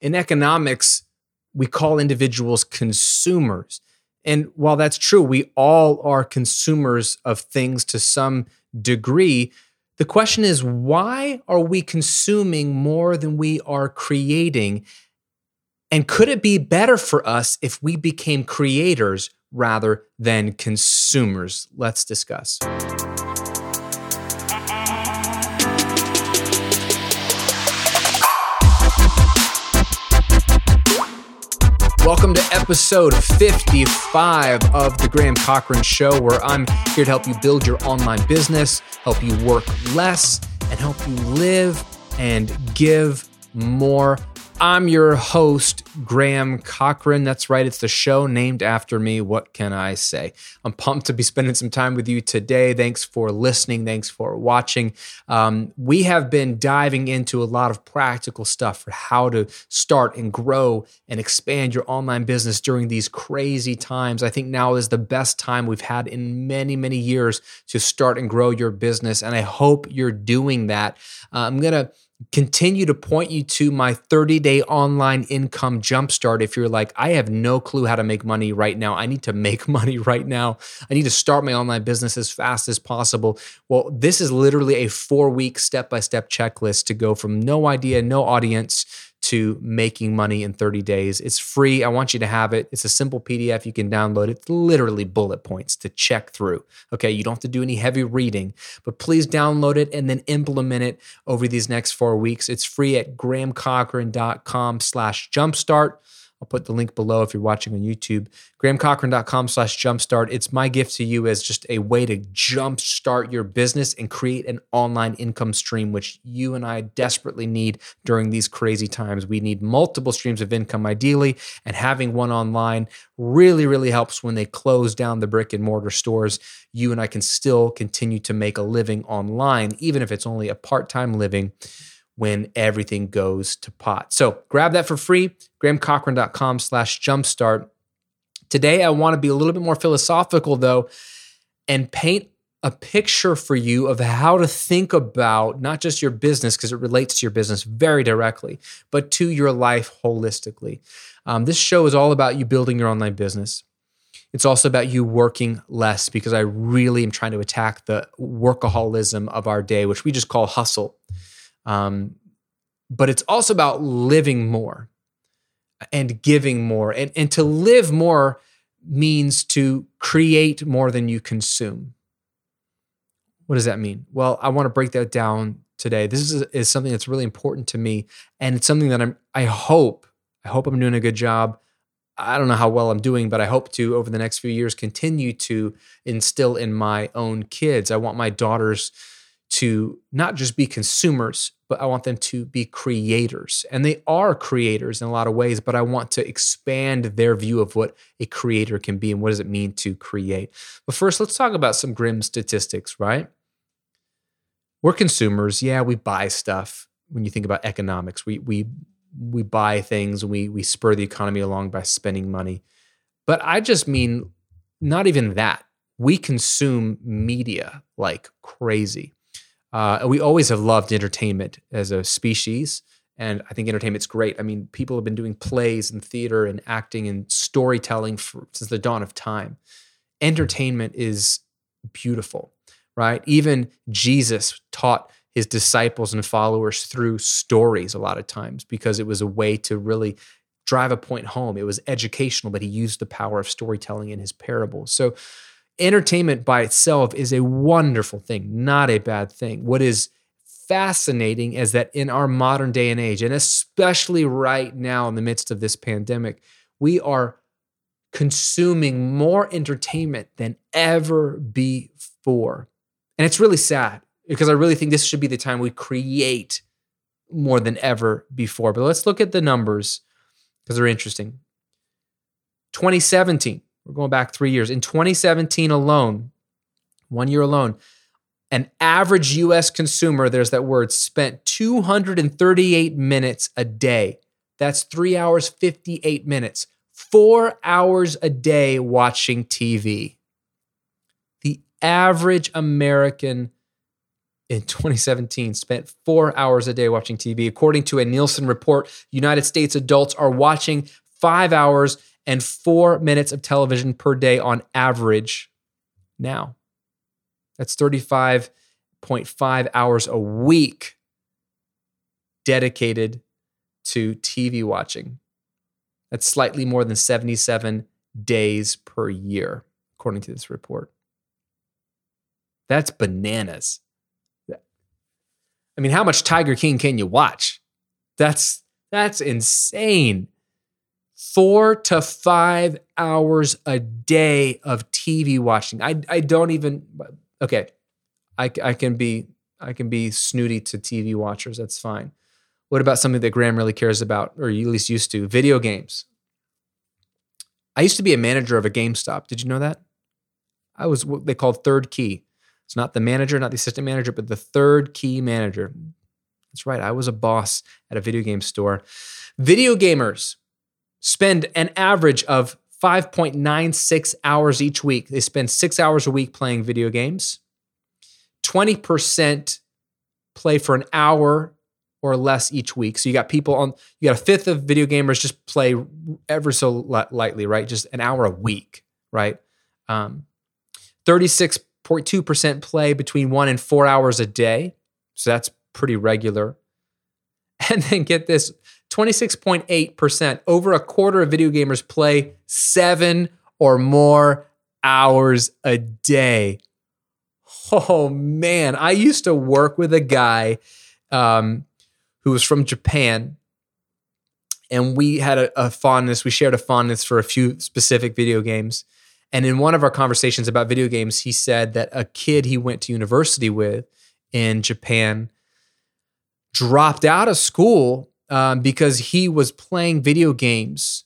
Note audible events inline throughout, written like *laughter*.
In economics, we call individuals consumers. And while that's true, we all are consumers of things to some degree. The question is, why are we consuming more than we are creating? And could it be better for us if we became creators rather than consumers? Let's discuss. Welcome to episode 55 of The Graham Cochran Show, where I'm here to help you build your online business, help you work less, and help you live and give more. I'm your host, Graham Cochran. That's right, it's the show named after me. What can I say? I'm pumped to be spending some time with you today. Thanks for listening. Thanks for watching. Um, we have been diving into a lot of practical stuff for how to start and grow and expand your online business during these crazy times. I think now is the best time we've had in many, many years to start and grow your business. And I hope you're doing that. Uh, I'm going to continue to point you to my 30 day online income jumpstart. If you're like, I have no clue how to make money right now, I need to make *laughs* money right now, I need to start my online business as fast as possible. Well, this is literally a four week step by step checklist to go from no idea, no audience to making money in 30 days. It's free. I want you to have it. It's a simple PDF you can download. It's literally bullet points to check through. Okay, you don't have to do any heavy reading, but please download it and then implement it over these next four weeks. It's free at grahamcochran.com slash jumpstart. I'll put the link below if you're watching on YouTube. GrahamCochran.com slash jumpstart. It's my gift to you as just a way to jumpstart your business and create an online income stream, which you and I desperately need during these crazy times. We need multiple streams of income, ideally, and having one online really, really helps when they close down the brick and mortar stores. You and I can still continue to make a living online, even if it's only a part time living when everything goes to pot. So grab that for free, grahamcochran.com slash jumpstart. Today, I want to be a little bit more philosophical though, and paint a picture for you of how to think about not just your business, because it relates to your business very directly, but to your life holistically. Um, this show is all about you building your online business. It's also about you working less because I really am trying to attack the workaholism of our day, which we just call hustle. Um, but it's also about living more and giving more. And, and to live more means to create more than you consume. What does that mean? Well, I want to break that down today. This is, is something that's really important to me. And it's something that I'm, I hope, I hope I'm doing a good job. I don't know how well I'm doing, but I hope to, over the next few years, continue to instill in my own kids. I want my daughters to not just be consumers, but I want them to be creators. And they are creators in a lot of ways, but I want to expand their view of what a creator can be and what does it mean to create. But first, let's talk about some grim statistics, right? We're consumers. Yeah, we buy stuff. When you think about economics, we we we buy things, we we spur the economy along by spending money. But I just mean not even that. We consume media like crazy. Uh, we always have loved entertainment as a species. And I think entertainment's great. I mean, people have been doing plays and theater and acting and storytelling for, since the dawn of time. Entertainment is beautiful, right? Even Jesus taught his disciples and followers through stories a lot of times because it was a way to really drive a point home. It was educational, but he used the power of storytelling in his parables. So, entertainment by itself is a wonderful thing, not a bad thing. What is fascinating is that in our modern day and age, and especially right now in the midst of this pandemic, we are consuming more entertainment than ever before. And it's really sad because I really think this should be the time we create more than ever before. But let's look at the numbers because they're interesting. 2017, we're going back three years. In 2017 alone, one year alone, an average US consumer, there's that word, spent 238 minutes a day. That's three hours, 58 minutes, four hours a day watching TV. The average American in 2017 spent four hours a day watching TV. According to a Nielsen report, United States adults are watching five hours and four minutes of television per day on average now. That's 35.5 hours a week dedicated to TV watching. That's slightly more than 77 days per year, according to this report. That's bananas. I mean, how much Tiger King can you watch? That's that's insane. 4 to 5 hours a day of TV watching. I I don't even okay. I I can be I can be snooty to TV watchers. That's fine. What about something that Graham really cares about, or at least used to? Video games. I used to be a manager of a GameStop. Did you know that? I was what they called third key. It's not the manager, not the assistant manager, but the third key manager. That's right. I was a boss at a video game store. Video gamers spend an average of 5.96 hours each week. They spend six hours a week playing video games. 20% play for an hour or less each week. So you got people on, you got a fifth of video gamers just play ever so lightly, right? Just an hour a week, right? Um, 36.2% play between one and four hours a day. So that's pretty regular. *laughs* And then get this 26.8%, over a quarter of video gamers play seven or more hours a day. Oh man, I used to work with a guy um, who was from Japan. And we had a, a, fondness, we shared a fondness for a few specific video games. And in one of our conversations about video games, he said that a kid he went to university with in Japan dropped out of school um, because he was playing video games.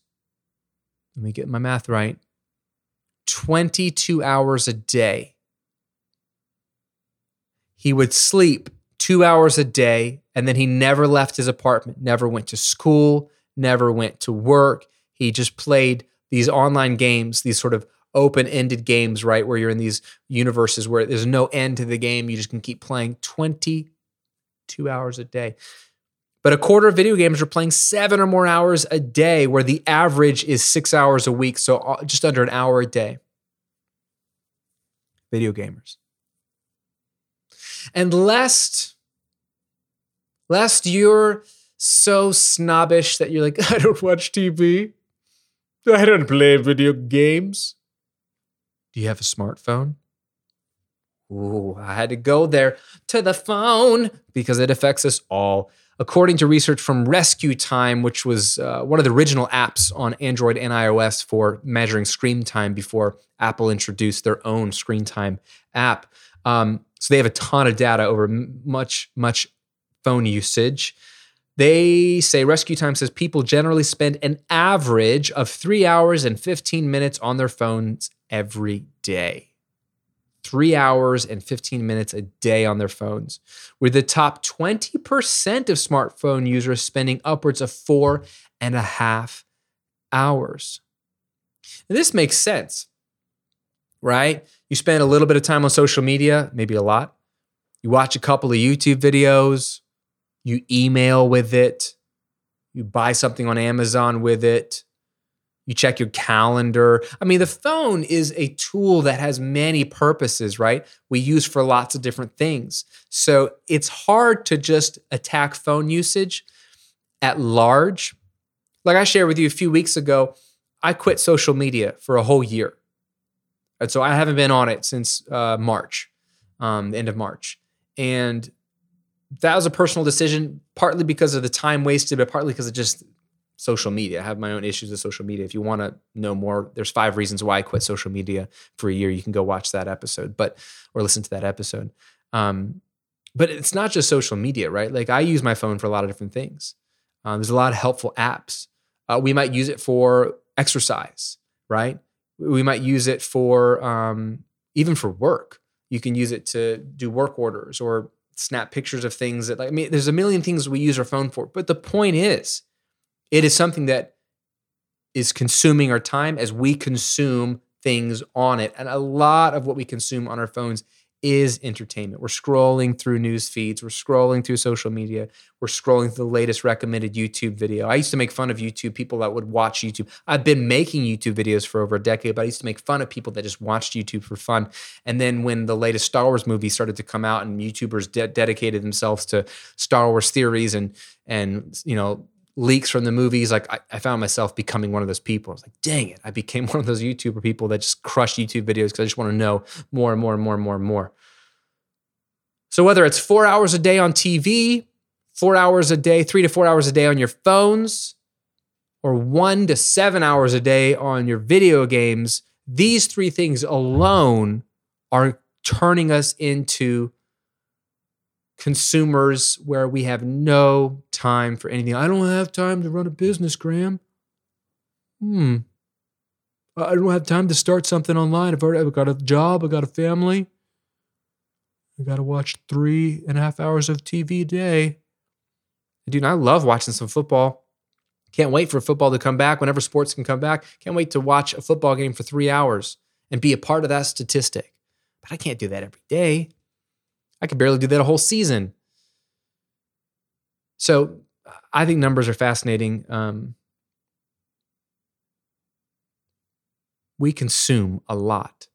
Let me get my math right 22 hours a day. He would sleep two hours a day, and then he never left his apartment, never went to school, never went to work. He just played these online games, these sort of open ended games, right? Where you're in these universes where there's no end to the game. You just can keep playing 22 hours a day. But a quarter of video gamers are playing seven or more hours a day, where the average is six hours a week. So uh, just under an hour a day. Video gamers. And lest Lest you're so snobbish that you're like, *laughs* I don't watch TV. I don't play video games. Do you have a smartphone? Ooh, I had to go there to the phone because it affects us all. According to research from RescueTime, which was uh, one of the original apps on Android and iOS for measuring screen time before Apple introduced their own screen time app. Um, so they have a ton of data over much, much phone usage. They say RescueTime says people generally spend an average of three hours and 15 minutes on their phones every day. Three hours and 15 minutes a day on their phones. With the top 20% of smartphone users spending upwards of four and a half hours. This makes sense, right? You spend a little bit of time on social media, maybe a lot. You watch a couple of YouTube videos, you email with it, you buy something on Amazon with it, you check your calendar. I mean, the phone is a tool that has many purposes, right? We use for lots of different things. So it's hard to just attack phone usage at large. Like I shared with you a few weeks ago, I quit social media for a whole year. And so I haven't been on it since uh, March, um, the end of March. And that was a personal decision, partly because of the time wasted, but partly because of just social media. I have my own issues with social media. If you want to know more, there's five reasons why I quit social media for a year. You can go watch that episode, but or listen to that episode. Um, but it's not just social media, right? Like I use my phone for a lot of different things. Um, there's a lot of helpful apps. Uh, we might use it for exercise, right? We might use it for um, even for work. You can use it to do work orders or snap pictures of things that like I mean there's a million things we use our phone for. But the point is it is something that is consuming our time as we consume things on it. And a lot of what we consume on our phones is entertainment. We're scrolling through news feeds, we're scrolling through social media, we're scrolling through the latest recommended YouTube video. I used to make fun of YouTube people that would watch YouTube. I've been making YouTube videos for over a decade, but I used to make fun of people that just watched YouTube for fun. And then when the latest Star Wars movie started to come out and YouTubers de- dedicated themselves to Star Wars theories and and you know leaks from the movies, like I, I, found myself becoming one of those people. I was like, dang it, I became *laughs* one of those YouTuber people that just crush YouTube videos because I just want to know more and more and more and more and more. So whether it's four hours a day on TV, four hours a day, three to four hours a day on your phones, or one to seven hours a day on your video games, these three things alone are turning us into consumers where we have no time for anything. I don't have time to run a business, Graham. Hmm. I don't have time to start something online. I've already I've got a job, I got a family. I got to watch three and a half hours of TV a day. Dude, I love watching some football. Can't wait for football to come back whenever sports can come back. Can't wait to watch a football game for three hours and be a part of that statistic. But I can't do that every day. I could barely do that a whole season. So I think numbers are fascinating. Um, we consume a lot.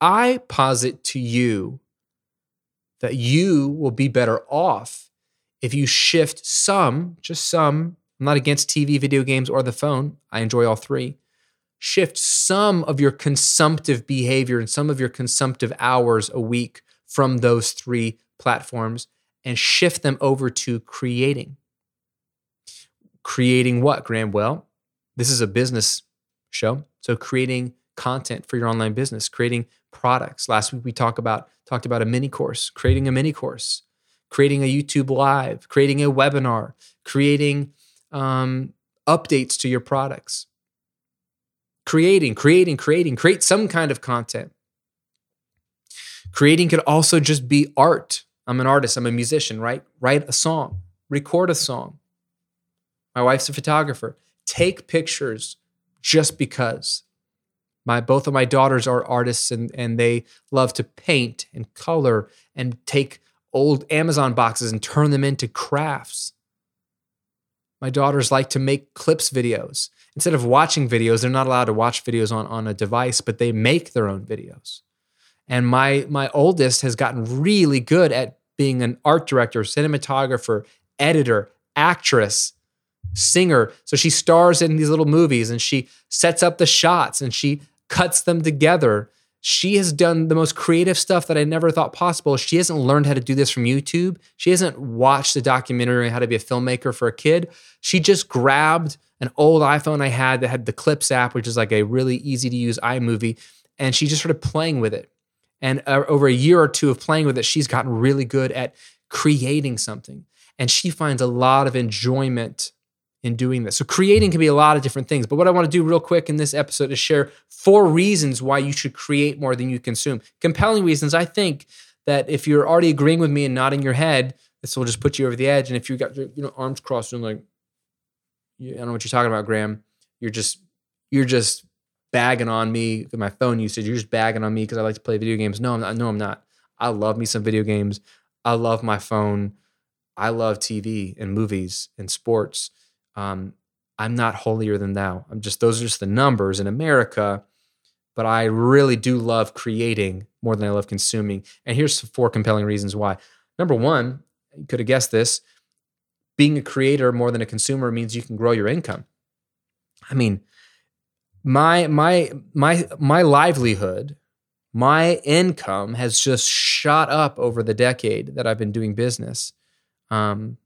I posit to you that you will be better off if you shift some, just some, I'm not against TV, video games, or the phone. I enjoy all three. Shift some of your consumptive behavior and some of your consumptive hours a week from those three platforms and shift them over to creating. Creating what, Graham? Well, this is a business show. So creating content for your online business, creating products. Last week we talked about talked about a mini course, creating a mini course, creating a YouTube live, creating a webinar, creating um, updates to your products. Creating, creating, creating, create some kind of content. Creating could also just be art. I'm an artist, I'm a musician, right? Write a song, record a song. My wife's a photographer. Take pictures just because. My both of my daughters are artists and, and they love to paint and color and take old Amazon boxes and turn them into crafts. My daughters like to make clips videos. Instead of watching videos, they're not allowed to watch videos on, on a device, but they make their own videos. And my my oldest has gotten really good at being an art director, cinematographer, editor, actress, singer. So she stars in these little movies and she sets up the shots and she cuts them together. She has done the most creative stuff that I never thought possible. She hasn't learned how to do this from YouTube. She hasn't watched the documentary on how to be a filmmaker for a kid. She just grabbed an old iPhone I had that had the Clips app, which is like a really easy to use iMovie, and she just started playing with it. And uh, over a year or two of playing with it, she's gotten really good at creating something. And she finds a lot of enjoyment in doing this. So, creating can be a lot of different things. But what I want to do real quick in this episode is share four reasons why you should create more than you consume. Compelling reasons. I think that if you're already agreeing with me and nodding your head, this will just put you over the edge. And if you got your you know arms crossed and like, I don't know what you're talking about, Graham. You're just you're just bagging on me my phone usage. You're just bagging on me because I like to play video games. No, I'm not. No, I'm not. I love me some video games. I love my phone. I love TV and movies and sports. Um, I'm not holier than thou. I'm just those are just the numbers in America. But I really do love creating more than I love consuming. And here's four compelling reasons why. Number one, you could have guessed this. Being a creator more than a consumer means you can grow your income. I mean, my my my my livelihood my income has just shot up over the decade that I've been doing business. Um,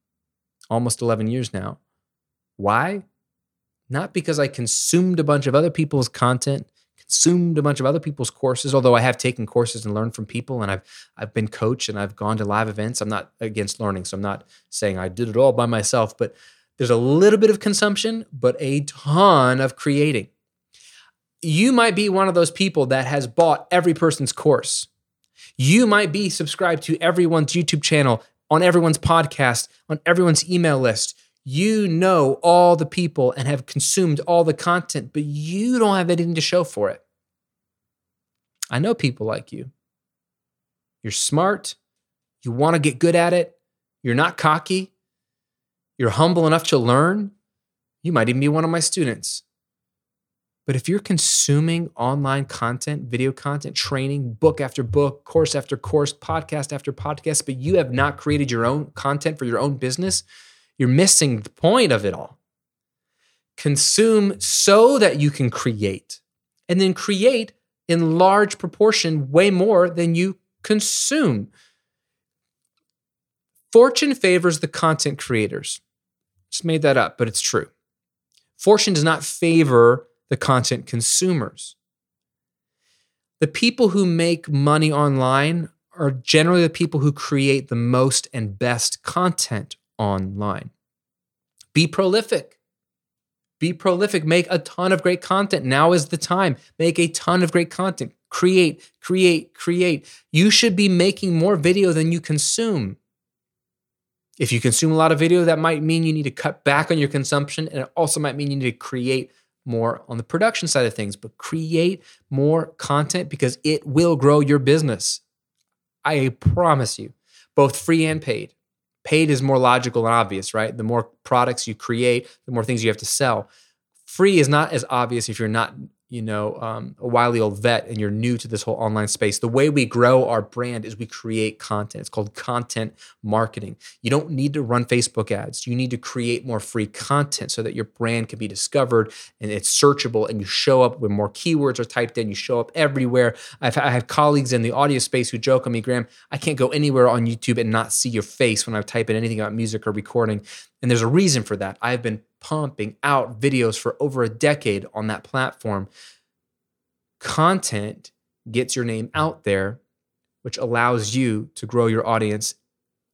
almost 11 years now. Why? Not because I consumed a bunch of other people's content, consumed a bunch of other people's courses, although I have taken courses and learned from people and I've I've been coached and I've gone to live events. I'm not against learning, so I'm not saying I did it all by myself, but there's a little bit of consumption, but a ton of creating you might be one of those people that has bought every person's course. You might be subscribed to everyone's YouTube channel, on everyone's podcast, on everyone's email list. You know all the people and have consumed all the content, but you don't have anything to show for it. I know people like you. you're smart, you want to get good at it, you're not cocky, you're humble enough to learn, you might even be one of my students. But if you're consuming online content, video content, training, book after book, course after course, podcast after podcast, but you have not created your own content for your own business, you're missing the point of it all. Consume so that you can create, and then create in large proportion way more than you consume. Fortune favors the content creators. Just made that up, but it's true. Fortune does not favor the content consumers. The people who make money online are generally the people who create the most and best content online. Be prolific. Be prolific. Make a ton of great content. Now is the time. Make a ton of great content. Create, create, create. You should be making more video than you consume. If you consume a lot of video, that might mean you need to cut back on your consumption. And it also might mean you need to create more on the production side of things, but create more content because it will grow your business. I promise you, both free and paid. Paid is more logical and obvious, right? The more products you create, the more things you have to sell. Free is not as obvious if you're not you know, um, a wily old vet and you're new to this whole online space, the way we grow our brand is we create content. It's called content marketing. You don't need to run Facebook ads. You need to create more free content so that your brand can be discovered and it's searchable and you show up when more keywords are typed in. You show up everywhere. I've I have colleagues in the audio space who joke on me, Graham, I can't go anywhere on YouTube and not see your face when I type in anything about music or recording. And there's a reason for that. I've been pumping out videos for over a decade on that platform. Content gets your name out there, which allows you to grow your audience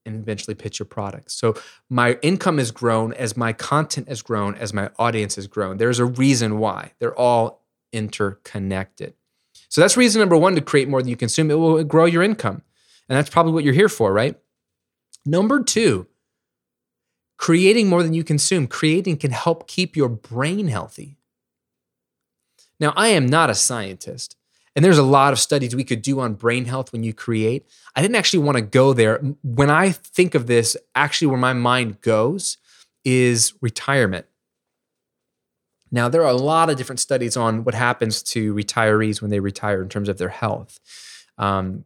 and eventually pitch your products. So my income has grown as my content has grown, as my audience has grown. There's a reason why. They're all interconnected. So that's reason number one to create more than you consume. It will grow your income. And that's probably what you're here for, right? Number two, Creating more than you consume, creating can help keep your brain healthy. Now, I am not a scientist, and there's a lot of studies we could do on brain health when you create. I didn't actually want to go there. When I think of this, actually, where my mind goes is retirement. Now, there are a lot of different studies on what happens to retirees when they retire in terms of their health. Um,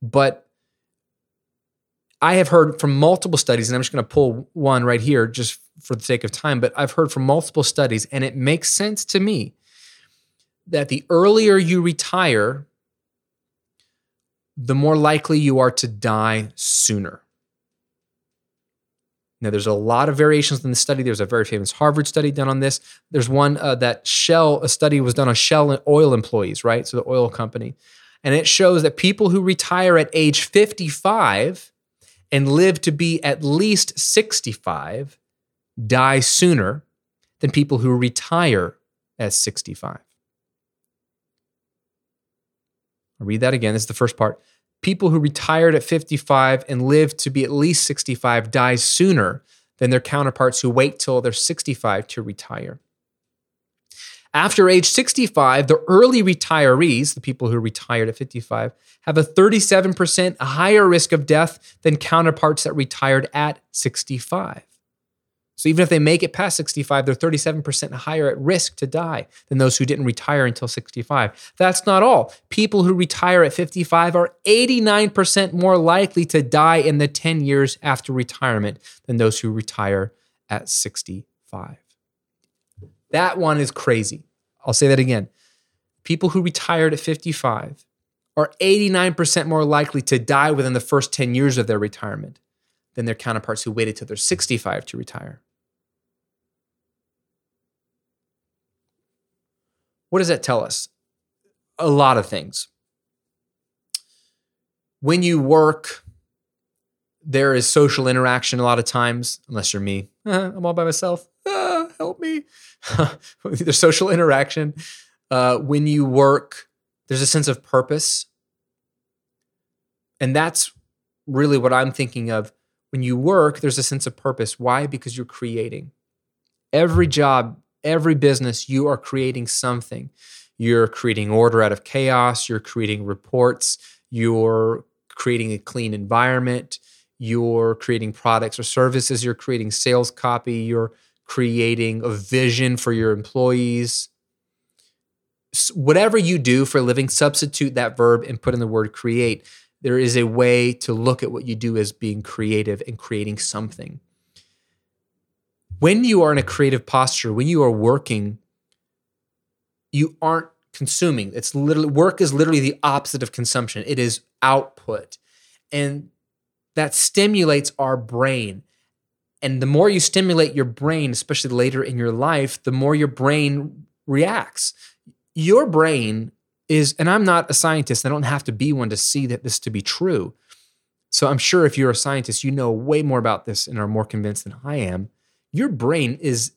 but I have heard from multiple studies, and I'm just going to pull one right here just for the sake of time, but I've heard from multiple studies, and it makes sense to me that the earlier you retire, the more likely you are to die sooner. Now, there's a lot of variations in the study. There's a very famous Harvard study done on this. There's one uh, that Shell, a study was done on Shell oil employees, right? So the oil company. And it shows that people who retire at age 55 and live to be at least 65 die sooner than people who retire at 65. I'll read that again. This is the first part. People who retired at 55 and live to be at least 65 die sooner than their counterparts who wait till they're 65 to retire. After age 65, the early retirees, the people who retired at 55, have a 37% higher risk of death than counterparts that retired at 65. So even if they make it past 65, they're 37% higher at risk to die than those who didn't retire until 65. That's not all. People who retire at 55 are 89% more likely to die in the 10 years after retirement than those who retire at 65. That one is crazy. I'll say that again. People who retired at 55 are 89% more likely to die within the first 10 years of their retirement than their counterparts who waited till they're 65 to retire. What does that tell us? A lot of things. When you work, there is social interaction a lot of times, unless you're me. *laughs* I'm all by myself. Ah, *laughs* help me. *laughs* there's social interaction. Uh, when you work, there's a sense of purpose. And that's really what I'm thinking of. When you work, there's a sense of purpose. Why? Because you're creating. Every job, every business, you are creating something. You're creating order out of chaos. You're creating reports. You're creating a clean environment, you're creating products or services, you're creating sales copy, you're creating a vision for your employees. Whatever you do for a living, substitute that verb and put in the word create. There is a way to look at what you do as being creative and creating something. When you are in a creative posture, when you are working, you aren't consuming. It's literally work is literally the opposite of consumption. It is output. And that stimulates our brain. And the more you stimulate your brain, especially later in your life, the more your brain reacts. Your brain is, and I'm not a scientist, I don't have to be one to see that this to be true. So I'm sure if you're a scientist, you know way more about this and are more convinced than I am. Your brain is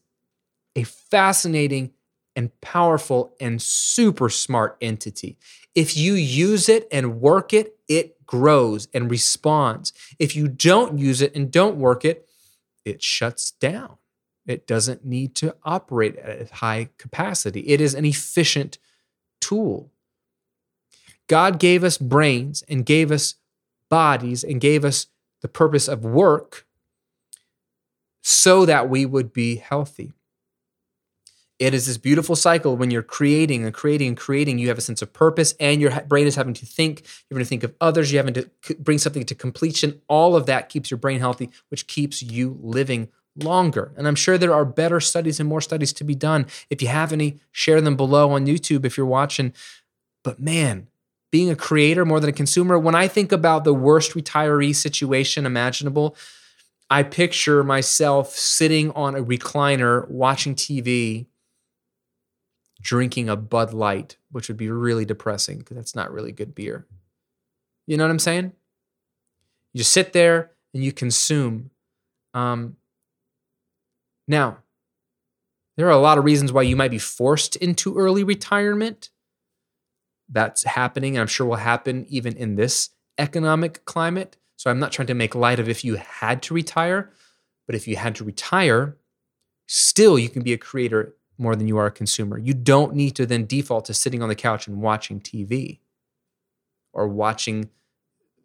a fascinating and powerful and super smart entity. If you use it and work it, it grows and responds. If you don't use it and don't work it, it shuts down. It doesn't need to operate at high capacity. It is an efficient tool. God gave us brains and gave us bodies and gave us the purpose of work so that we would be healthy. It is this beautiful cycle when you're creating and creating and creating. You have a sense of purpose, and your brain is having to think. You're going to think of others. You're having to bring something to completion. All of that keeps your brain healthy, which keeps you living longer. And I'm sure there are better studies and more studies to be done. If you have any, share them below on YouTube if you're watching. But man, being a creator more than a consumer, when I think about the worst retiree situation imaginable, I picture myself sitting on a recliner watching TV drinking a Bud Light, which would be really depressing because that's not really good beer. You know what I'm saying? You just sit there and you consume. Um, now, there are a lot of reasons why you might be forced into early retirement. That's happening, and I'm sure will happen even in this economic climate. So I'm not trying to make light of if you had to retire, but if you had to retire, still you can be a creator more than you are a consumer. You don't need to then default to sitting on the couch and watching TV or watching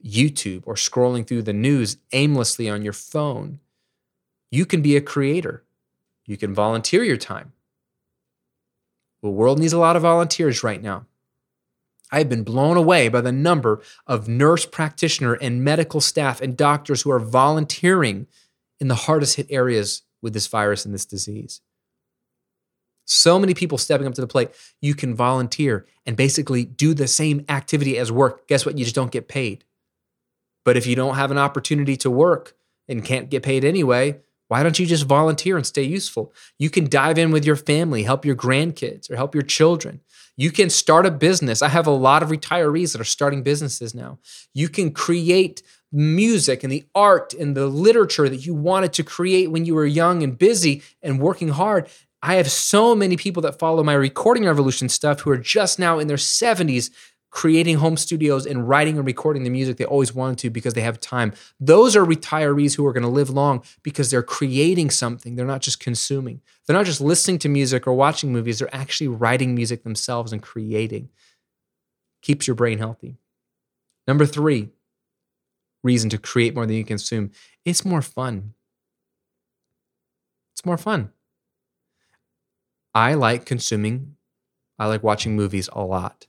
YouTube or scrolling through the news aimlessly on your phone. You can be a creator. You can volunteer your time. The world needs a lot of volunteers right now. I've been blown away by the number of nurse practitioner and medical staff and doctors who are volunteering in the hardest hit areas with this virus and this disease. So many people stepping up to the plate. You can volunteer and basically do the same activity as work. Guess what? You just don't get paid. But if you don't have an opportunity to work and can't get paid anyway, why don't you just volunteer and stay useful? You can dive in with your family, help your grandkids, or help your children. You can start a business. I have a lot of retirees that are starting businesses now. You can create music and the art and the literature that you wanted to create when you were young and busy and working hard. I have so many people that follow my recording revolution stuff who are just now in their 70s creating home studios and writing and recording the music they always wanted to because they have time. Those are retirees who are going to live long because they're creating something. They're not just consuming. They're not just listening to music or watching movies, they're actually writing music themselves and creating. Keeps your brain healthy. Number 3, reason to create more than you consume. It's more fun. It's more fun. I like consuming, I like watching movies a lot,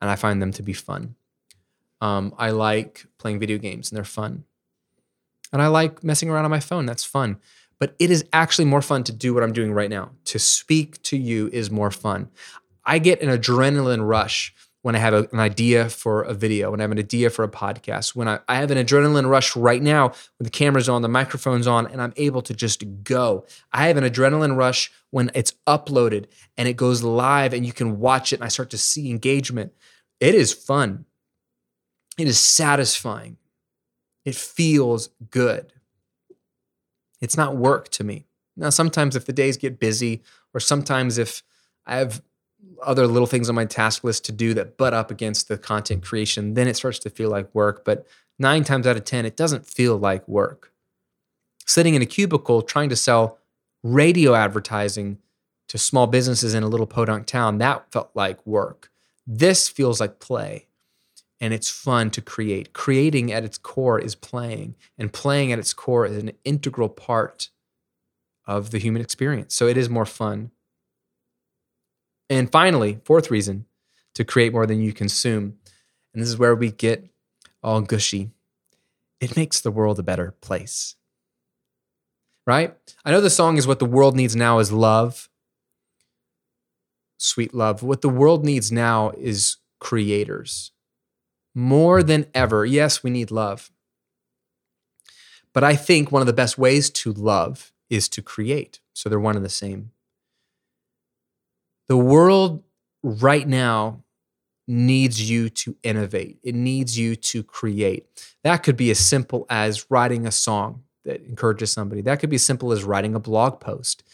and I find them to be fun. Um, I like playing video games, and they're fun. And I like messing around on my phone, that's fun. But it is actually more fun to do what I'm doing right now. To speak to you is more fun. I get an adrenaline rush when I have a, an idea for a video, when I have an idea for a podcast, when I, I have an adrenaline rush right now when the camera's on, the microphone's on, and I'm able to just go. I have an adrenaline rush when it's uploaded and it goes live and you can watch it and I start to see engagement. It is fun. It is satisfying. It feels good. It's not work to me. Now, sometimes if the days get busy, or sometimes if I have other little things on my task list to do that butt up against the content creation, then it starts to feel like work. But nine times out of 10, it doesn't feel like work. Sitting in a cubicle trying to sell radio advertising to small businesses in a little podunk town, that felt like work. This feels like play. and it's fun to create. Creating at its core is playing, and playing at its core is an integral part of the human experience. So it is more fun. And finally, fourth reason to create more than you consume, and this is where we get all gushy it makes the world a better place. Right? I know the song is what the world needs now is love, sweet love. What the world needs now is creators more than ever. Yes, we need love. But I think one of the best ways to love is to create. So they're one and the same. The world right now needs you to innovate, it needs you to create. That could be as simple as writing a song that encourages somebody, that could be as simple as writing a blog post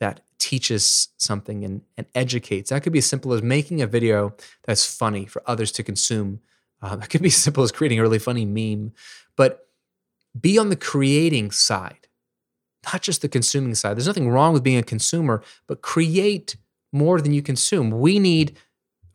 that teaches something and, and educates. That could be as simple as making a video that's funny for others to consume um, it could be as simple as creating a really funny meme, but be on the creating side, not just the consuming side. There's nothing wrong with being a consumer, but create more than you consume. We need,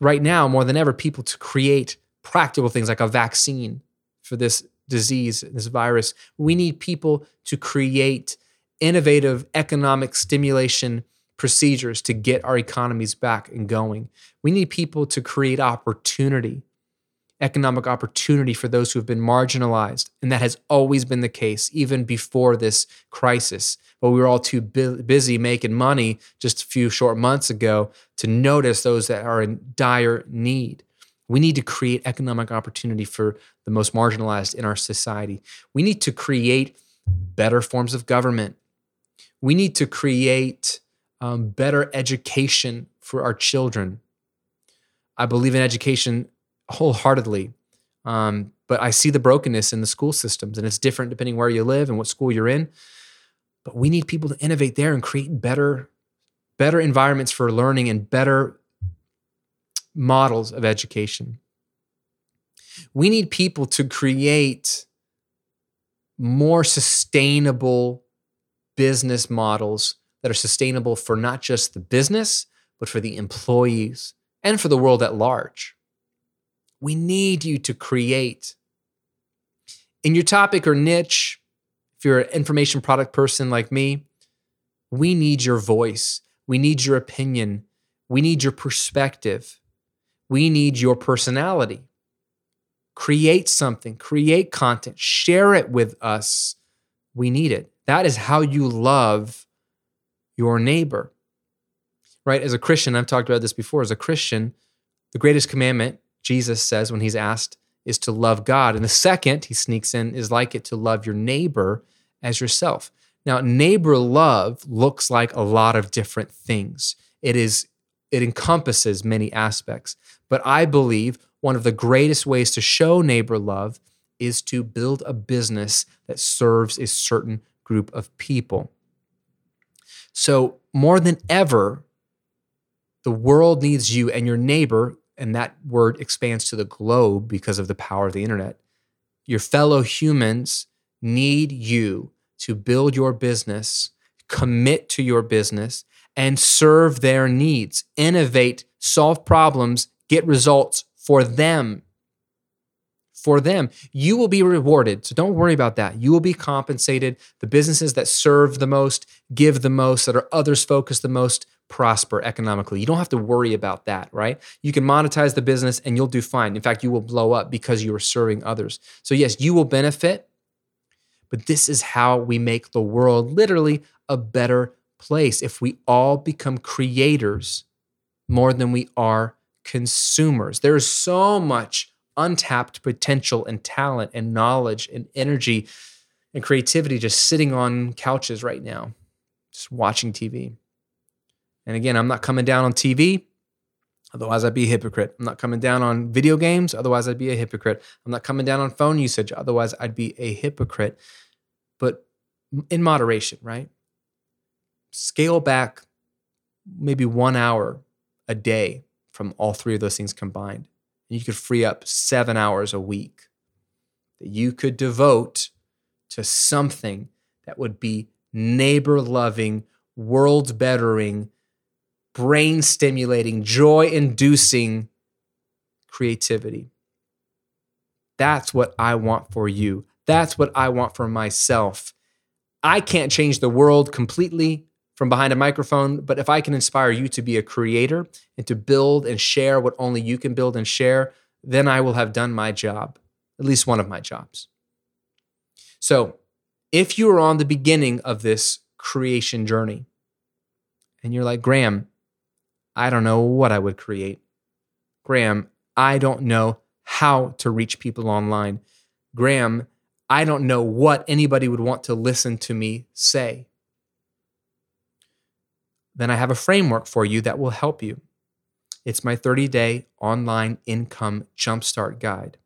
right now, more than ever, people to create practical things like a vaccine for this disease, this virus. We need people to create innovative economic stimulation procedures to get our economies back and going. We need people to create opportunity economic opportunity for those who have been marginalized. And that has always been the case, even before this crisis. But we were all too bu- busy making money just a few short months ago to notice those that are in dire need. We need to create economic opportunity for the most marginalized in our society. We need to create better forms of government. We need to create um, better education for our children. I believe in education wholeheartedly. Um, but I see the brokenness in the school systems, and it's different depending where you live and what school you're in. But we need people to innovate there and create better, better environments for learning and better models of education. We need people to create more sustainable business models that are sustainable for not just the business, but for the employees and for the world at large. We need you to create. In your topic or niche, if you're an information product person like me, we need your voice. We need your opinion. We need your perspective. We need your personality. Create something, create content, share it with us. We need it. That is how you love your neighbor. Right? As a Christian, I've talked about this before. As a Christian, the greatest commandment Jesus says when he's asked is to love God. And the second he sneaks in is like it to love your neighbor as yourself. Now, neighbor love looks like a lot of different things. It is it encompasses many aspects. But I believe one of the greatest ways to show neighbor love is to build a business that serves a certain group of people. So, more than ever, the world needs you and your neighbor and that word expands to the globe because of the power of the internet. Your fellow humans need you to build your business, commit to your business, and serve their needs, innovate, solve problems, get results for them. For them, you will be rewarded. So don't worry about that. You will be compensated. The businesses that serve the most, give the most, that are others focused the most, prosper economically. You don't have to worry about that, right? You can monetize the business and you'll do fine. In fact, you will blow up because you are serving others. So, yes, you will benefit, but this is how we make the world literally a better place if we all become creators more than we are consumers. There is so much untapped potential and talent and knowledge and energy and creativity just sitting on couches right now, just watching TV. And again, I'm not coming down on TV, otherwise I'd be a hypocrite. I'm not coming down on video games, otherwise I'd be a hypocrite. I'm not coming down on phone usage, otherwise I'd be a hypocrite. But in moderation, right? Scale back maybe one hour a day from all three of those things combined. And you could free up seven hours a week that you could devote to something that would be neighbor loving, world bettering, brain stimulating, joy inducing creativity. That's what I want for you. That's what I want for myself. I can't change the world completely from behind a microphone, but if I can inspire you to be a creator and to build and share what only you can build and share, then I will have done my job, at least one of my jobs. So, if you are on the beginning of this creation journey and you're like, Graham, I don't know what I would create. Graham, I don't know how to reach people online. Graham, I don't know what anybody would want to listen to me say. Then I have a framework for you that will help you. It's my 30 day online income jumpstart guide.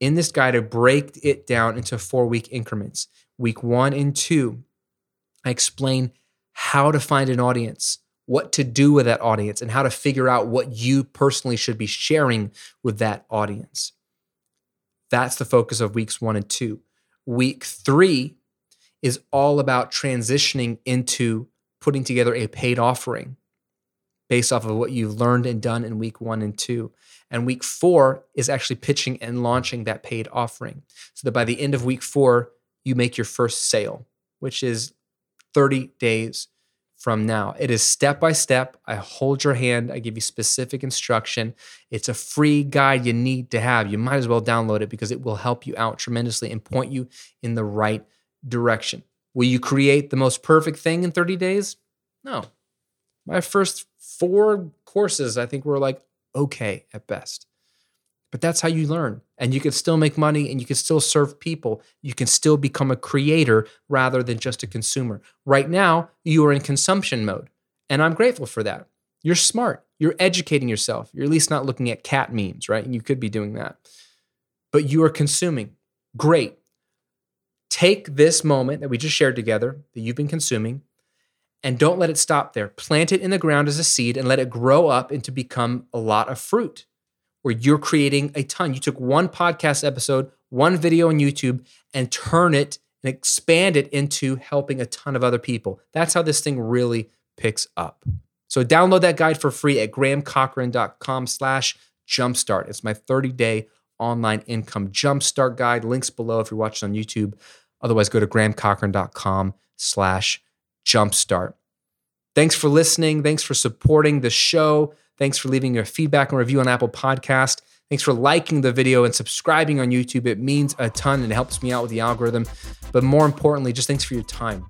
In this guide, I break it down into four week increments. Week one and two, I explain how to find an audience, what to do with that audience, and how to figure out what you personally should be sharing with that audience. That's the focus of weeks one and two. Week three is all about transitioning into putting together a paid offering based off of what you've learned and done in week one and two. And week four is actually pitching and launching that paid offering so that by the end of week four, you make your first sale, which is 30 days from now. It is step by step. I hold your hand, I give you specific instruction. It's a free guide you need to have. You might as well download it because it will help you out tremendously and point you in the right direction. Will you create the most perfect thing in 30 days? No. My first four courses, I think, were like okay at best. But that's how you learn. And you can still make money and you can still serve people. You can still become a creator rather than just a consumer. Right now, you are in consumption mode. And I'm grateful for that. You're smart. You're educating yourself. You're at least not looking at cat memes, right? And you could be doing that. But you are consuming. Great. Take this moment that we just shared together, that you've been consuming, and don't let it stop there. Plant it in the ground as a seed and let it grow up and to become a lot of fruit where you're creating a ton. You took one podcast episode, one video on YouTube, and turn it and expand it into helping a ton of other people. That's how this thing really picks up. So download that guide for free at grahamcochrane.com slash jumpstart. It's my 30-day online income jumpstart guide. Links below if you're watching on YouTube. Otherwise, go to grahamcochrane.com slash jumpstart. Thanks for listening. Thanks for supporting the show. Thanks for leaving your feedback and review on Apple Podcast. Thanks for liking the video and subscribing on YouTube. It means a ton and it helps me out with the algorithm. But more importantly, just thanks for your time.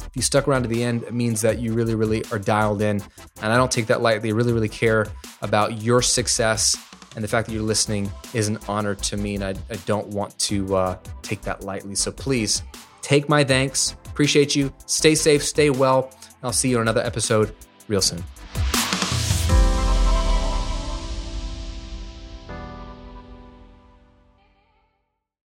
If you stuck around to the end, it means that you really, really are dialed in. And I don't take that lightly. I really, really care about your success. And the fact that you're listening is an honor to me. And I, I don't want to uh, take that lightly. So please take my thanks. Appreciate you. Stay safe, stay well. I'll see you on another episode real soon.